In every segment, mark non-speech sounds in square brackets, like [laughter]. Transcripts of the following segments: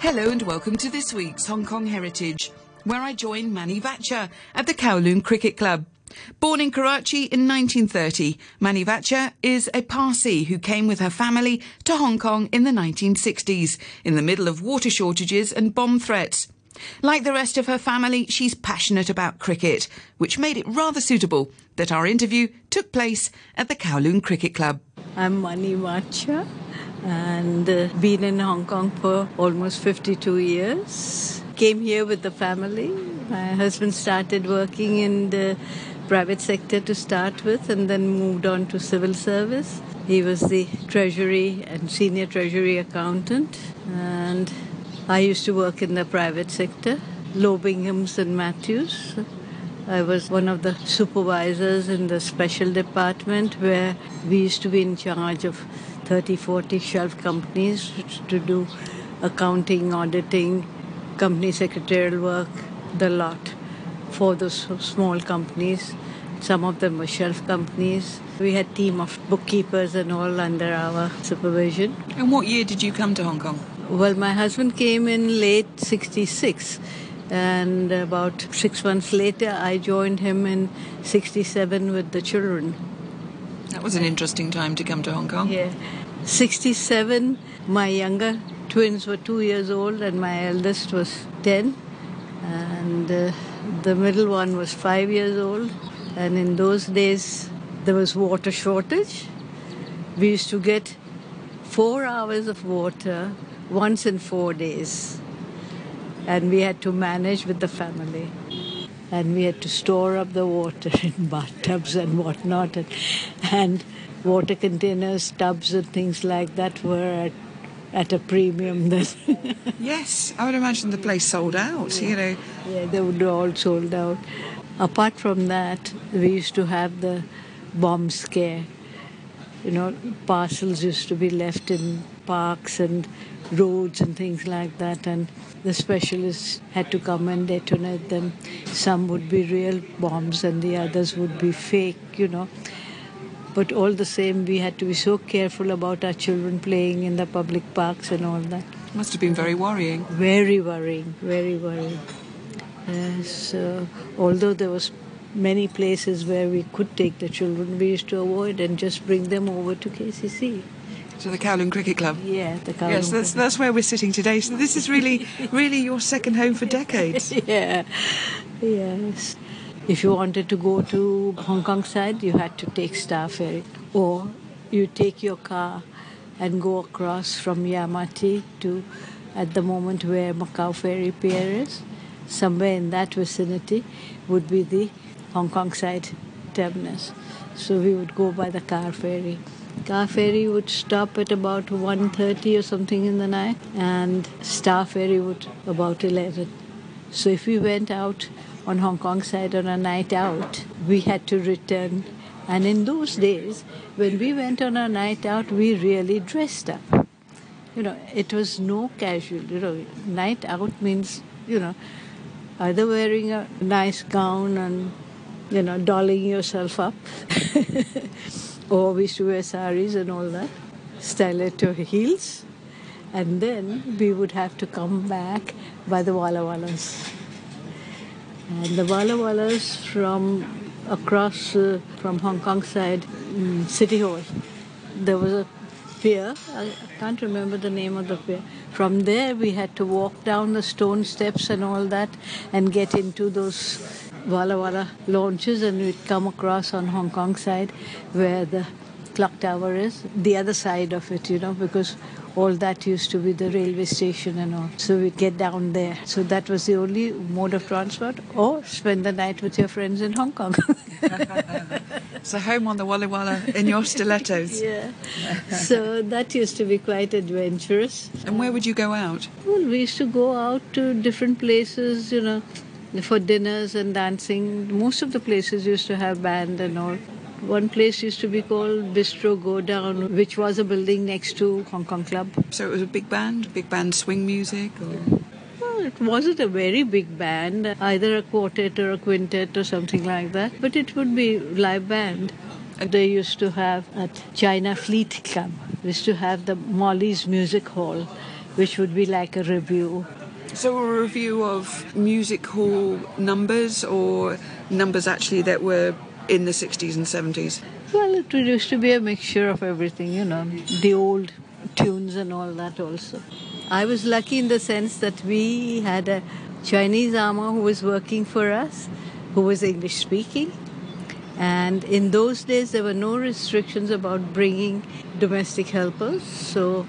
Hello and welcome to this week's Hong Kong Heritage, where I join Mani Vacha at the Kowloon Cricket Club. Born in Karachi in 1930, Mani Vacha is a Parsi who came with her family to Hong Kong in the 1960s, in the middle of water shortages and bomb threats. Like the rest of her family, she's passionate about cricket, which made it rather suitable that our interview took place at the Kowloon Cricket Club. I'm Mani Vacha and been in Hong Kong for almost 52 years. Came here with the family. My husband started working in the private sector to start with and then moved on to civil service. He was the treasury and senior treasury accountant and I used to work in the private sector, Lowe Binghams and Matthews. I was one of the supervisors in the special department where we used to be in charge of 30, 40 shelf companies to do accounting, auditing, company secretarial work, the lot for those small companies. Some of them were shelf companies. We had team of bookkeepers and all under our supervision. And what year did you come to Hong Kong? Well, my husband came in late 66 and about six months later I joined him in 67 with the children. That was an interesting time to come to Hong Kong. Yeah. 67, my younger twins were two years old and my eldest was 10. And uh, the middle one was five years old. And in those days, there was water shortage. We used to get four hours of water once in four days. And we had to manage with the family and we had to store up the water [laughs] in bathtubs and whatnot, and, and water containers, tubs, and things like that were at, at a premium then. [laughs] yes, I would imagine the place sold out, yeah. you know. Yeah, they would all sold out. Apart from that, we used to have the bomb scare. You know, parcels used to be left in parks and roads and things like that, and the specialists had to come and detonate them. Some would be real bombs, and the others would be fake, you know. But all the same, we had to be so careful about our children playing in the public parks and all that. Must have been very worrying. Very worrying, very worrying. Yes, uh, although there was many places where we could take the children, we used to avoid and just bring them over to KCC. To the Kowloon Cricket Club. Yeah, the Kowloon. Yes, that's that's where we're sitting today. So this is really, really your second home for decades. [laughs] yeah, yes. If you wanted to go to Hong Kong side, you had to take Star Ferry, or you take your car and go across from Yau Ma Tei to, at the moment where Macau Ferry Pier is, somewhere in that vicinity would be the Hong Kong side terminus. So we would go by the car ferry. Car ferry would stop at about 1.30 or something in the night and Star ferry would about 11. So if we went out on Hong Kong side on a night out, we had to return. And in those days, when we went on a night out, we really dressed up. You know, it was no casual. You know, night out means, you know, either wearing a nice gown and, you know, dolling yourself up, [laughs] or we used to wear saris and all that, stiletto heels, and then we would have to come back by the Walla Wallas. And the Walla Wallas from across uh, from Hong Kong side, um, City Hall, there was a pier. I can't remember the name of the pier. From there, we had to walk down the stone steps and all that and get into those Walla Walla launches, and we'd come across on Hong Kong side where the clock tower is, the other side of it, you know, because all that used to be the railway station and all. So we'd get down there. So that was the only mode of transport, or spend the night with your friends in Hong Kong. [laughs] so home on the Walla Walla in your stilettos. [laughs] yeah. So that used to be quite adventurous. And where would you go out? Well, we used to go out to different places, you know, for dinners and dancing. Most of the places used to have band and all. One place used to be called Bistro Godown, which was a building next to Hong Kong Club. So it was a big band, big band swing music? Or? Well, it wasn't a very big band, either a quartet or a quintet or something like that, but it would be live band. They used to have at China Fleet Club, used to have the Molly's Music Hall, which would be like a revue. So, a revue of music hall numbers or numbers actually that were in the 60s and 70s? Well, it used to be a mixture of everything, you know, the old tunes and all that also. I was lucky in the sense that we had a Chinese amah who was working for us, who was English speaking. And in those days, there were no restrictions about bringing domestic helpers. So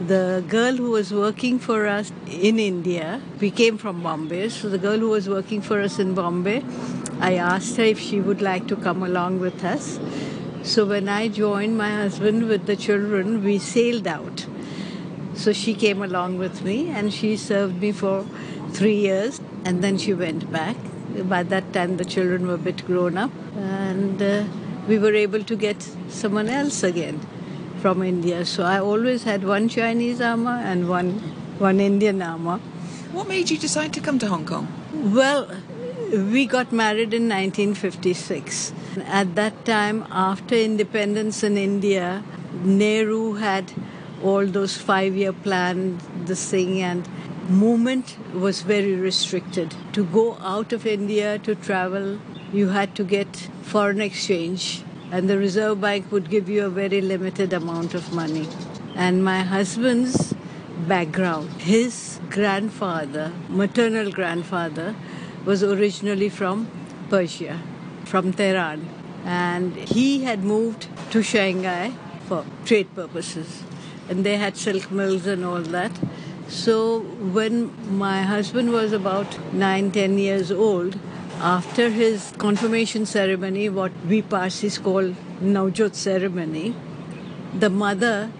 the girl who was working for us in India, we came from Bombay, so the girl who was working for us in Bombay, I asked her if she would like to come along with us. So when I joined my husband with the children, we sailed out. So she came along with me and she served me for three years and then she went back. By that time, the children were a bit grown up and uh, we were able to get someone else again from India. So I always had one Chinese amah and one one Indian amah. What made you decide to come to Hong Kong? Well, we got married in 1956. At that time, after independence in India, Nehru had all those five-year plan, the thing, and movement was very restricted. To go out of India to travel, you had to get foreign exchange and the Reserve Bank would give you a very limited amount of money. And my husband's background, his grandfather, maternal grandfather, was originally from Persia, from Tehran. And he had moved to Shanghai for trade purposes. And they had silk mills and all that. So when my husband was about nine, ten years old, after his confirmation ceremony, what we Parsis call Naujot ceremony, the mother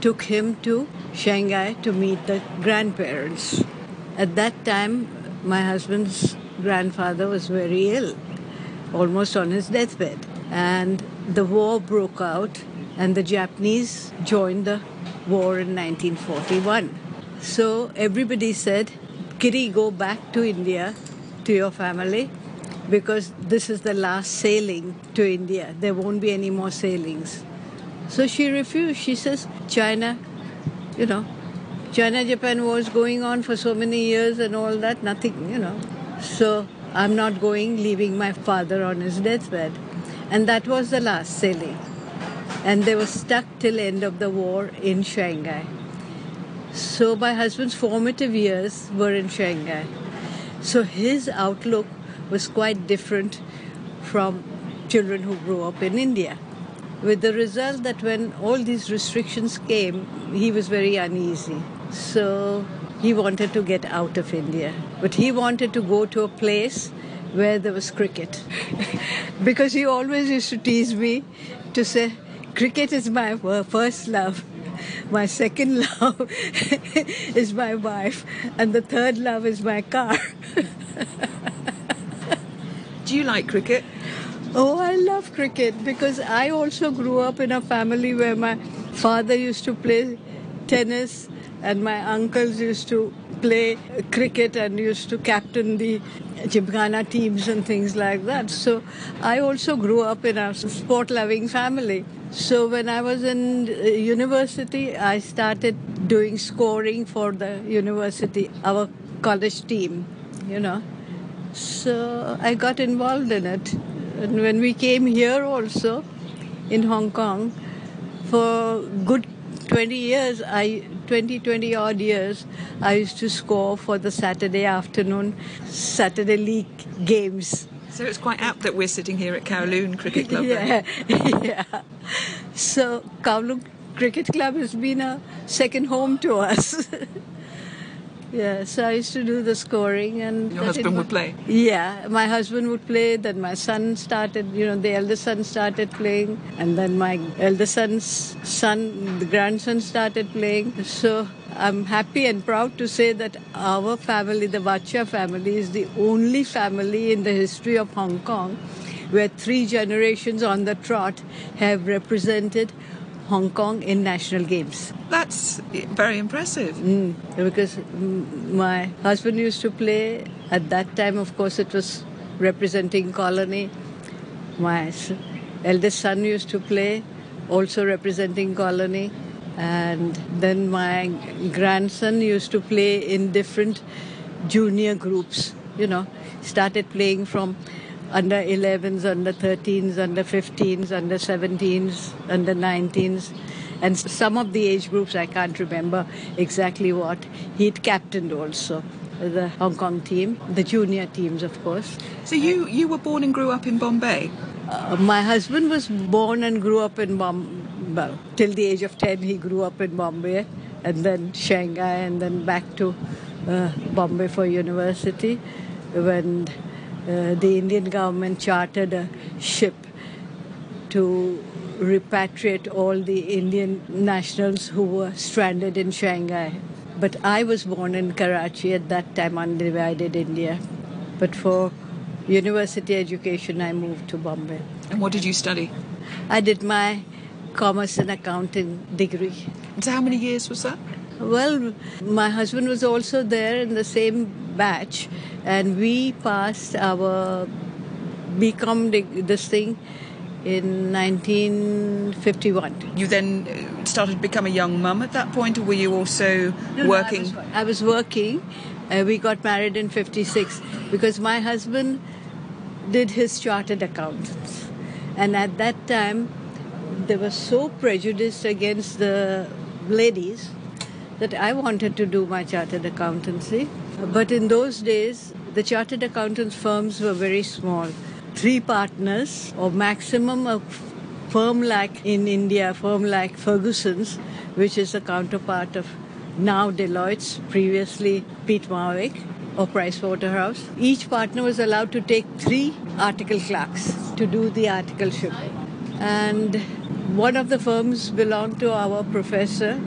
took him to Shanghai to meet the grandparents. At that time, my husband's grandfather was very ill, almost on his deathbed. And the war broke out, and the Japanese joined the war in 1941. So everybody said, Kitty, go back to India to your family because this is the last sailing to India. There won't be any more sailings. So she refused. She says, China, you know, China Japan was going on for so many years and all that, nothing, you know. So I'm not going, leaving my father on his deathbed. And that was the last sailing. And they were stuck till end of the war in Shanghai. So my husband's formative years were in Shanghai. So his outlook was quite different from children who grew up in India. With the result that when all these restrictions came, he was very uneasy. So he wanted to get out of India. But he wanted to go to a place where there was cricket. [laughs] because he always used to tease me to say, Cricket is my first love. My second [laughs] love is my wife, and the third love is my car. Do you like cricket? Oh, I love cricket because I also grew up in a family where my father used to play tennis and my uncles used to play cricket and used to captain the Gymkhana teams and things like that. So I also grew up in a sport loving family. So when I was in uh, university, I started doing scoring for the university, our college team, you know. So I got involved in it. And when we came here also in Hong Kong, for good 20 years, I 20, 20 odd years, I used to score for the Saturday afternoon, Saturday league games. So it's quite apt that we're sitting here at Kowloon Cricket Club. yeah, [laughs] yeah. So Kowloon Cricket Club has been a second home to us. [laughs] Yeah, so I used to do the scoring, and your husband would play. Yeah, my husband would play. Then my son started. You know, the eldest son started playing, and then my eldest son's son, the grandson, started playing. So I'm happy and proud to say that our family, the Vacha family, is the only family in the history of Hong Kong where three generations on the trot have represented Hong Kong in national games. That's very impressive. Mm, because my husband used to play at that time, of course, it was representing colony. My eldest son used to play, also representing colony. And then my grandson used to play in different junior groups, you know, started playing from under 11s, under 13s, under 15s, under 17s, under 19s. And some of the age groups, I can't remember exactly what. He'd captained also the Hong Kong team, the junior teams, of course. So you, you were born and grew up in Bombay? Uh, my husband was born and grew up in Bombay. Well, till the age of 10, he grew up in Bombay and then Shanghai and then back to uh, Bombay for university when uh, the Indian government chartered a ship to repatriate all the Indian nationals who were stranded in Shanghai. But I was born in Karachi at that time, undivided India. But for university education, I moved to Bombay. And what did you study? I did my commerce and accounting degree. So, how many years was that? Well, my husband was also there in the same batch, and we passed our BCom this thing in 1951. You then uh, started to become a young mum at that point, or were you also no, working? No, I, was, I was working. Uh, we got married in 56 because my husband did his chartered accountants. And at that time, they were so prejudiced against the ladies that I wanted to do my chartered accountancy. But in those days, the chartered accountants firms were very small. Three partners, or maximum a firm like in India, a firm like Ferguson's, which is the counterpart of now Deloitte's, previously Peat Marwick or Price Waterhouse. Each partner was allowed to take three article clerks to do the articleship. And one of the firms belonged to our professor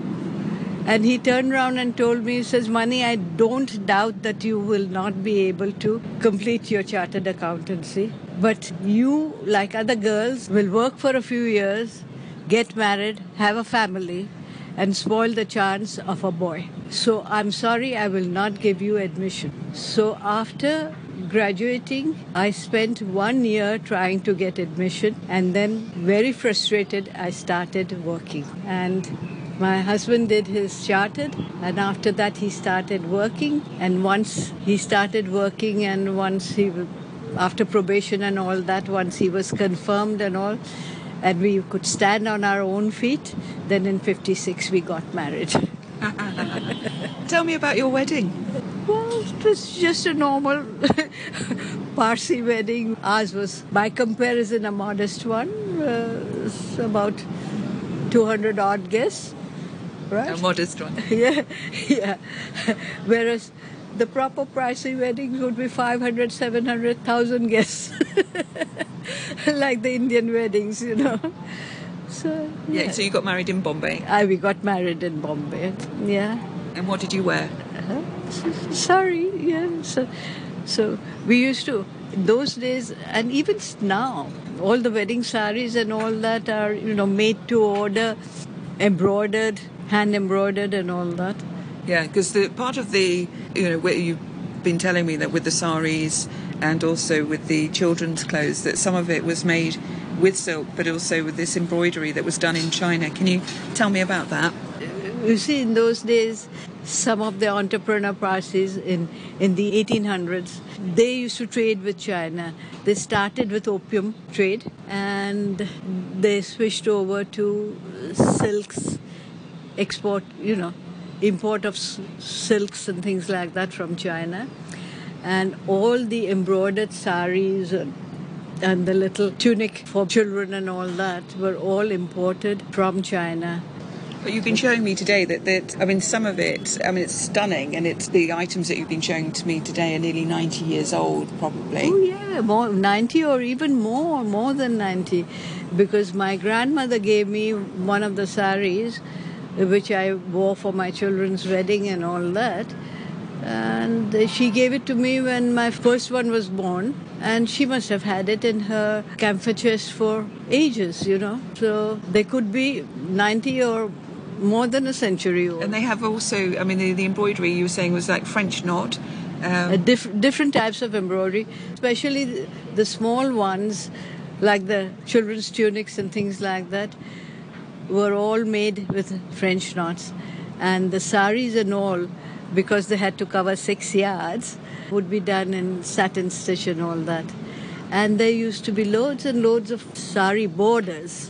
and he turned around and told me, he says, Mani, I don't doubt that you will not be able to complete your chartered accountancy. But you, like other girls, will work for a few years, get married, have a family, and spoil the chance of a boy. So I'm sorry, I will not give you admission. So after graduating, I spent one year trying to get admission, and then, very frustrated, I started working. And my husband did his chartered, and after that, he started working. And once he started working, and once he, after probation and all that, once he was confirmed and all, and we could stand on our own feet, then in 56 we got married. [laughs] Tell me about your wedding. Well, it was just a normal [laughs] Parsi wedding. Ours was, by comparison, a modest one. Uh, about 200 odd guests right? A modest one. [laughs] yeah, yeah. [laughs] Whereas the proper Parsi weddings would be 500, 700,000 guests, [laughs] like the Indian weddings, you know. So yeah. yeah. So you got married in Bombay. I we got married in Bombay. Yeah. And what did you wear? Uh, sorry. Yeah. So, so we used to those days, and even now, all the wedding saris and all that are you know made to order, embroidered hand embroidered and all that. Yeah, because the part of the you know where you've been telling me that with the saris and also with the children's clothes that some of it was made with silk, but also with this embroidery that was done in China. Can you tell me about that? You see, in those days, some of the entrepreneur Parsis in, in the 1800s, they used to trade with China. They started with opium trade and they switched over to silks export, you know, import of silks and things like that from China. And all the embroidered saris and, and the little tunic for children and all that were all imported from China. But you've been showing me today that, that I mean some of it I mean it's stunning and it's the items that you've been showing to me today are nearly 90 years old probably. Oh yeah, more 90 or even more, more than 90 because my grandmother gave me one of the saris which I wore for my children's wedding and all that. And she gave it to me when my first one was born, and she must have had it in her camphor chest for ages, you know. So they could be 90 or more than a century old. And they have also, I mean, the, the embroidery you were saying was like French knot. Um, diff- different types of embroidery, especially the, the small ones, like the children's tunics and things like that were all made with French knots, and the saris and all, because they had to cover six yards, would be done in satin stitch and all that. And there used to be loads and loads of sari borders,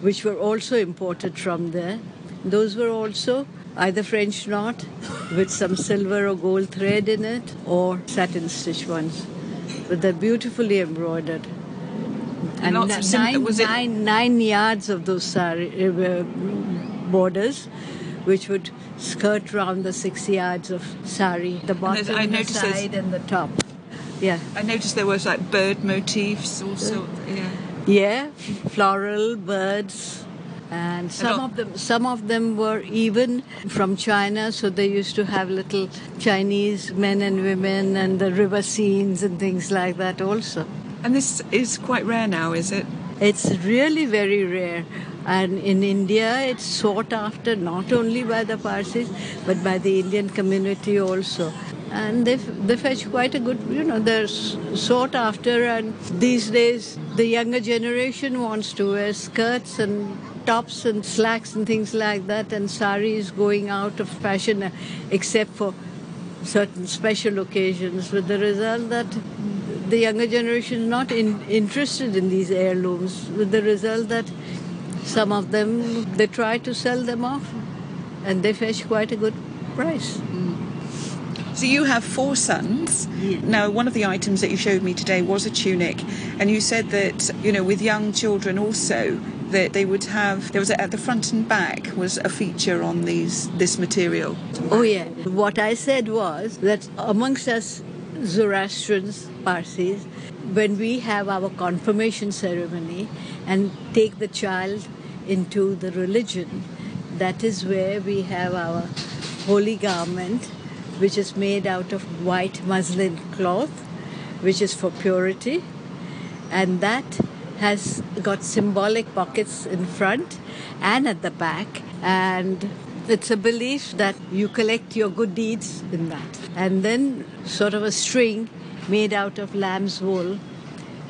which were also imported from there. Those were also either French knot with some silver or gold thread in it, or satin stitch ones. But they're beautifully embroidered. And lots of sim- nine, was it- nine- nine yards of those sari, uh, borders, which would skirt round the six yards of sari, the bottom, I the side, and the top. Yeah. I noticed there was like bird motifs also. Yeah. Yeah, floral birds, and some of them some of them were even from China. So they used to have little Chinese men and women and the river scenes and things like that also. And this is quite rare now, is it? It's really very rare. And in India, it's sought after not only by the Parsis, but by the Indian community also. And they, f- they fetch quite a good, you know, they're s- sought after. And these days, the younger generation wants to wear skirts and tops and slacks and things like that. And sari is going out of fashion, uh, except for certain special occasions, with the result that the younger generation is not in, interested in these heirlooms, with the result that some of them they try to sell them off, and they fetch quite a good price. So you have four sons. Yeah. Now, one of the items that you showed me today was a tunic, and you said that you know with young children also that they would have there was a, at the front and back was a feature on these this material. Oh yeah. What I said was that amongst us Zoroastrians, Parsis, when we have our confirmation ceremony and take the child into the religion, that is where we have our holy garment, which is made out of white muslin cloth, which is for purity, and that has got symbolic pockets in front and at the back and it's a belief that you collect your good deeds in that. And then sort of a string made out of lamb's wool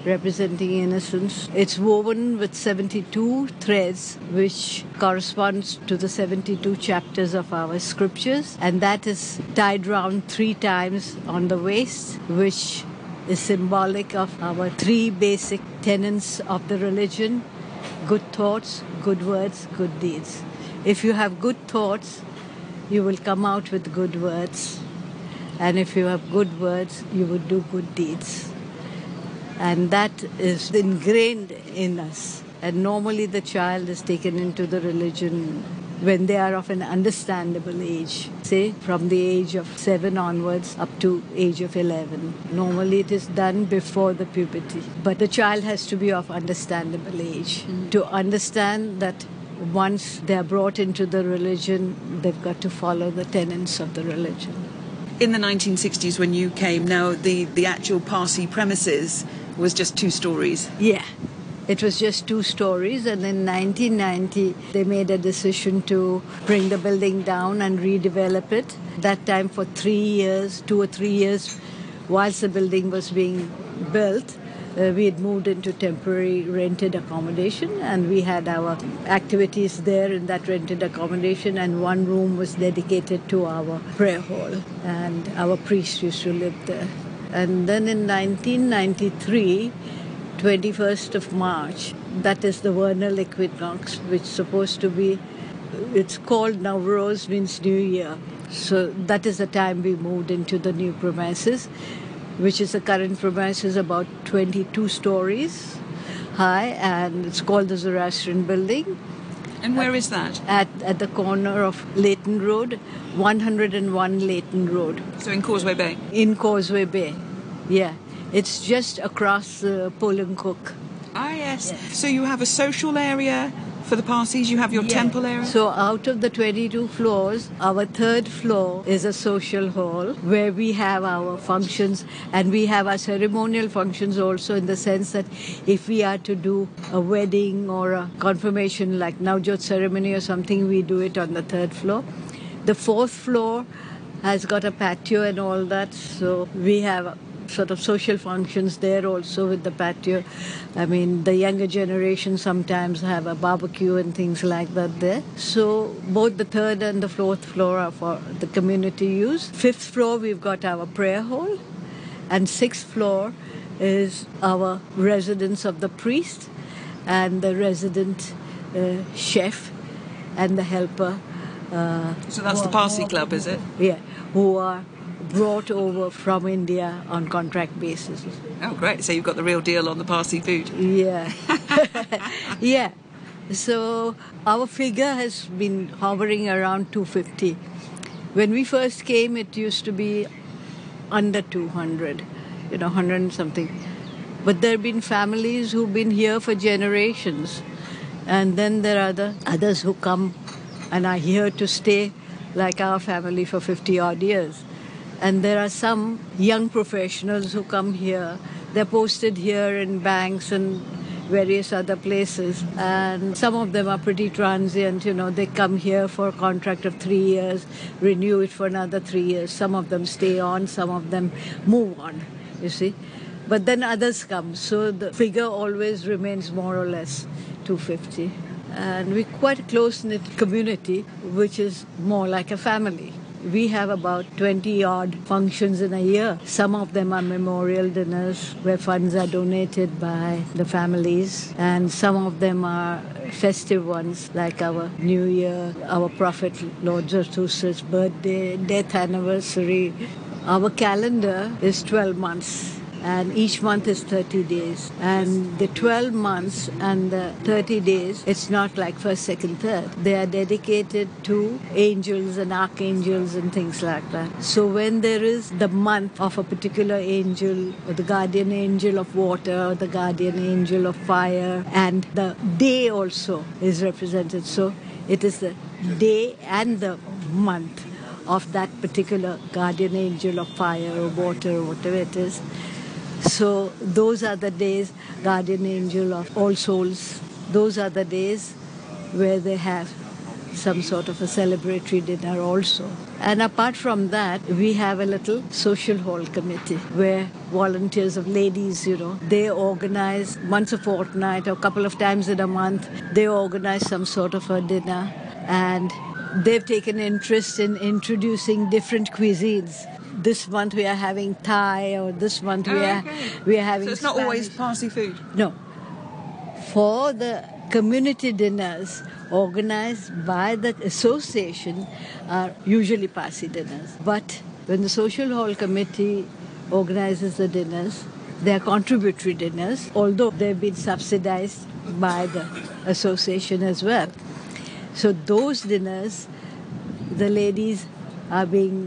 representing innocence. It's woven with 72 threads which corresponds to the 72 chapters of our scriptures. And that is tied round three times on the waist which is symbolic of our three basic tenets of the religion good thoughts, good words, good deeds. If you have good thoughts, you will come out with good words. And if you have good words, you will do good deeds. And that is ingrained in us. And normally the child is taken into the religion when they are of an understandable age, say from the age of 7 onwards up to age of 11. Normally it is done before the puberty, but the child has to be of understandable age hmm. to understand that once they are brought into the religion, they've got to follow the tenets of the religion. In the 1960s, when you came, now the the actual Parsi premises was just two stories. Yeah. It was just two stories, and in 1990 they made a decision to bring the building down and redevelop it. That time, for three years, two or three years, whilst the building was being built, uh, we had moved into temporary rented accommodation, and we had our activities there in that rented accommodation. And one room was dedicated to our prayer hall, and our priest used to live there. And then in 1993, 21st of March. That is the vernal equinox, which is supposed to be, it's called Navroz, means New Year. So that is the time we moved into the new premises, which is the current premises about 22 stories high, and it's called the Zoroastrian Building And where is that? at, at the corner of Leighton Road, 101 Leighton Road So in Causeway Bay. in Causeway Bay. Yeah, it's just across uh, Cook. Ah, yes. So you have a social area for the Parsis. You have your temple area. So out of the 22 floors, our third floor is a social hall where we have our functions and we have our ceremonial functions also in the sense that if we are to do a wedding or a confirmation like Navjot ceremony or something, we do it on the third floor. The fourth floor has got a patio and all that, so we have sort of social functions there also with the patio. I mean, the younger generation sometimes have a barbecue and things like that there. So both the third and the fourth floor are for the community use. Fifth floor, we've got our prayer hall, and sixth floor is our residence of the priest and the resident uh, chef and the helper. Uh, So that's the Parsi Club, is it? yeah, who are brought over from India on contract basis. Oh, great. So you've got the real deal on the Parsi food. Yeah. [laughs] [laughs] yeah. So our figure has been hovering around 250. When we first came, it used to be under 200, you know, 100 and something. But there have been families who've been here for generations. And then there are the others who come and are here to stay, like our family, for 50 odd years. And there are some young professionals who come here. They're posted here in banks and various other places. And some of them are pretty transient, you know, they come here for a contract of three years, renew it for another three years. Some of them stay on, some of them move on, you see. But then others come, so the figure always remains more or less 250. And we're quite a close knit community, which is more like a family. We have about 20 odd functions in a year. Some of them are memorial dinners where funds are donated by the families, and some of them are festive ones like our New Year, our Prophet Lord Zarathustra's birthday, death anniversary. Our calendar is 12 months and each month is 30 days. And the 12 months and the 30 days it's not like first second third. They are dedicated to angels and archangels and things like that. So when there is the month of a particular angel or the guardian angel of water or the guardian angel of fire and the day also is represented. So it is the day and the month of that particular guardian angel of fire or water or whatever it is so those are the days, guardian angel of all souls. Those are the days where they have some sort of a celebratory dinner also. And apart from that, we have a little social hall committee where volunteers of ladies, you know, they organize once a fortnight or a couple of times in a month, they organize some sort of a dinner and they've taken interest in introducing different cuisines this month we are having Thai, or this month we Oh, are okay. we are having. So it's not always. Parsi food. no. For the community dinners organized by the association are usually Parsi dinners, but when the social hall committee organizes the dinners, they are contributory dinners, although they've been subsidized by the association as well. So those dinners, the ladies are being,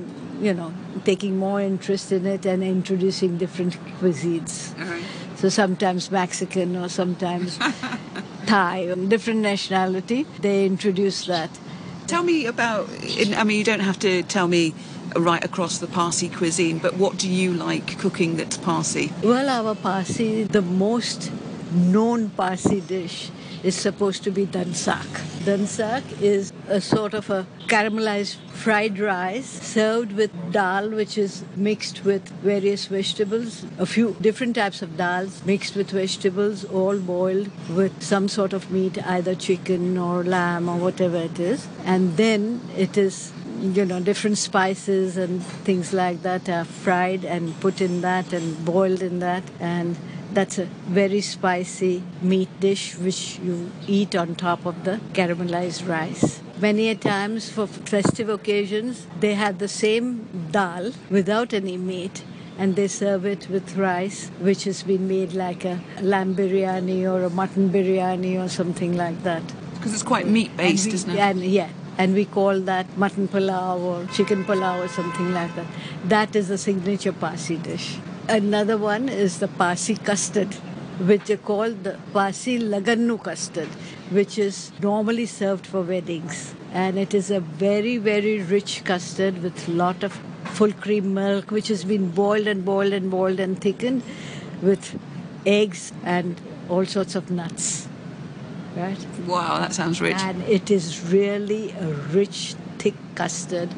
you know, taking more interest in it and introducing different cuisines. Right. So sometimes Mexican or sometimes [laughs] Thai, different nationality. They introduce that. Tell me about. I mean, you don't have to tell me right across the Parsi cuisine, but what do you like cooking that's Parsi? Well, our Parsi, the most known Parsi dish is supposed to be dansak. Dansak is a sort of a caramelized fried rice served with dal, which is mixed with various vegetables, a few different types of dals mixed with vegetables, all boiled with some sort of meat, either chicken or lamb or whatever it is. And then it is you know, different spices and things like that are fried and put in that and boiled in that. And that's a very spicy meat dish which you eat on top of the caramelized rice. Many a times for festive occasions, they have the same dal without any meat and they serve it with rice, which has been made like a lamb biryani or a mutton biryani or something like that. Because it's quite meat based, And we- isn't it? And yeah, and we call that mutton pulao or chicken pulao or something like that. That is a signature Parsi dish. Another one is the Parsi custard, which they call the Parsi lagannu custard, which is normally served for weddings. And it is a very, very rich custard with lot of full cream milk, which has been boiled and boiled and boiled and thickened with eggs and all sorts of nuts. Right? Wow, that sounds rich. And it is really a rich, thick custard,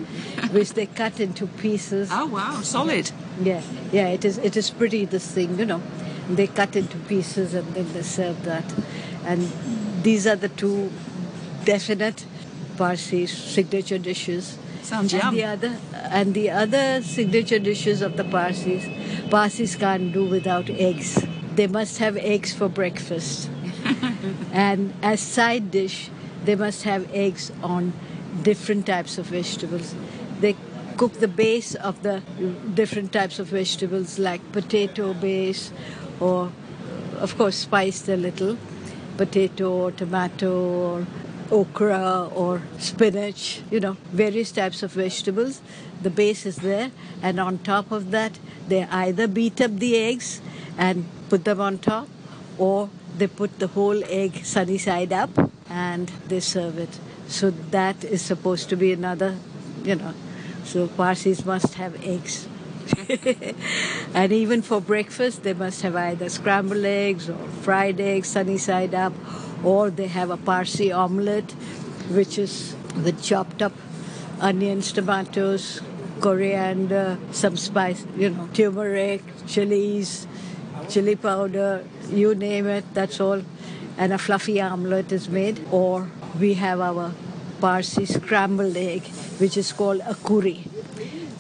which they cut into pieces. Oh wow, solid. Yeah, yeah, it is. It is pretty. This thing, you know, they cut into pieces and then they serve that. And these are the two definite Parsi signature dishes. Sounds and yum. the other and the other signature dishes of the Parsis, Parsis can't do without eggs. They must have eggs for breakfast. [laughs] and as side dish, they must have eggs on different types of vegetables. They cook the base of the different types of vegetables like potato base or of course spiced a little potato or tomato or okra or spinach, you know, various types of vegetables. The base is there, and on top of that, they either beat up the eggs and put them on top, or they put the whole egg sunny side up and they serve it. So that is supposed to be another, you know. So Parsis must have eggs. [laughs] and even for breakfast, they must have either scrambled eggs or fried eggs, sunny side up, or they have a Parsi omelette, which is with chopped up onions, tomatoes, coriander, some spice, you know, turmeric, chilies, chili powder, you name it, that's all. And a fluffy omelette is made. Or we have our Parsi scrambled egg, which is called akuri.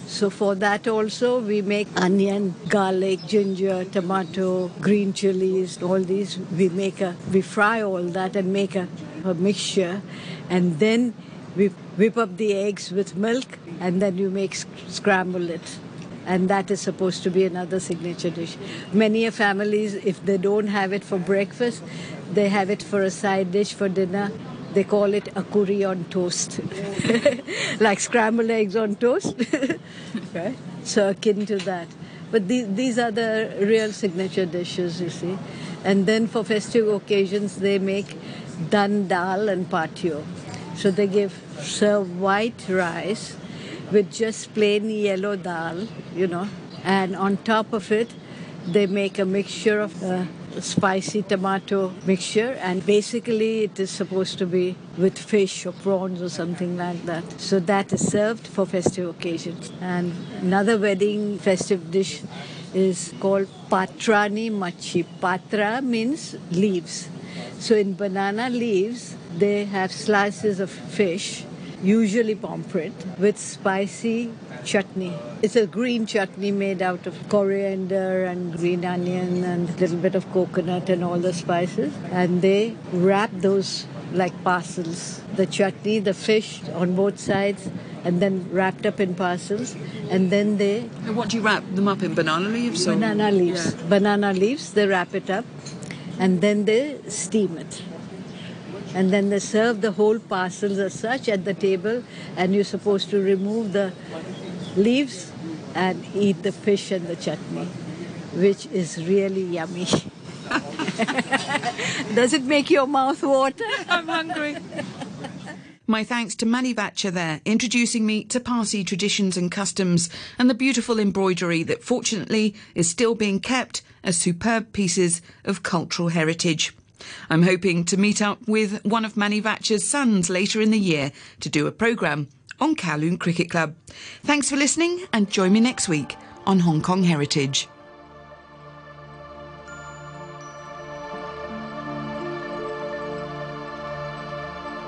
So for that also we make onion, garlic, ginger, tomato, green chilies, all these. We make a we fry all that and make a, a mixture, and then we whip up the eggs with milk, and then you make sc- scramble it. And that is supposed to be another signature dish. Many families, if they don't have it for breakfast, they have it for a side dish for dinner. They call it akuri on toast, [laughs] like scrambled eggs on toast, [laughs] right? So akin to that. But these, these are the real signature dishes, you see. And then for festive occasions, they make dan dal and patio. So they give serve white rice with just plain yellow dal, you know, and on top of it, they make a mixture of uh, spicy tomato mixture, and basically it is supposed to be with fish or prawns or something like that. So that is served for festive occasions. And another wedding festive dish is called patrani machi. Patra means leaves. So in banana leaves, they have slices of fish, usually pomfret, with spicy chutney. It's a green chutney made out of coriander and green onion and a little bit of coconut and all the spices. And they wrap those like parcels. The chutney, the fish on both sides, and then wrapped up in parcels. And then they What do you wrap them up in? Banana leaves? Or? banana leaves. Yeah. Banana leaves, they wrap it up and then they steam it. And then they serve the whole parcels as such at the table, and you're supposed to remove the leaves and eat the fish and the chutney, which is really yummy. [laughs] Does it make your mouth water? [laughs] I'm hungry. My thanks to Mani Vacha there, introducing me to Parsi traditions and customs and the beautiful embroidery that fortunately is still being kept as superb pieces of cultural heritage. I'm hoping to meet up with one of Mani Vacha's sons later in the year to do a programme on Kowloon Cricket Club. Thanks for listening and join me next week on Hong Kong Heritage.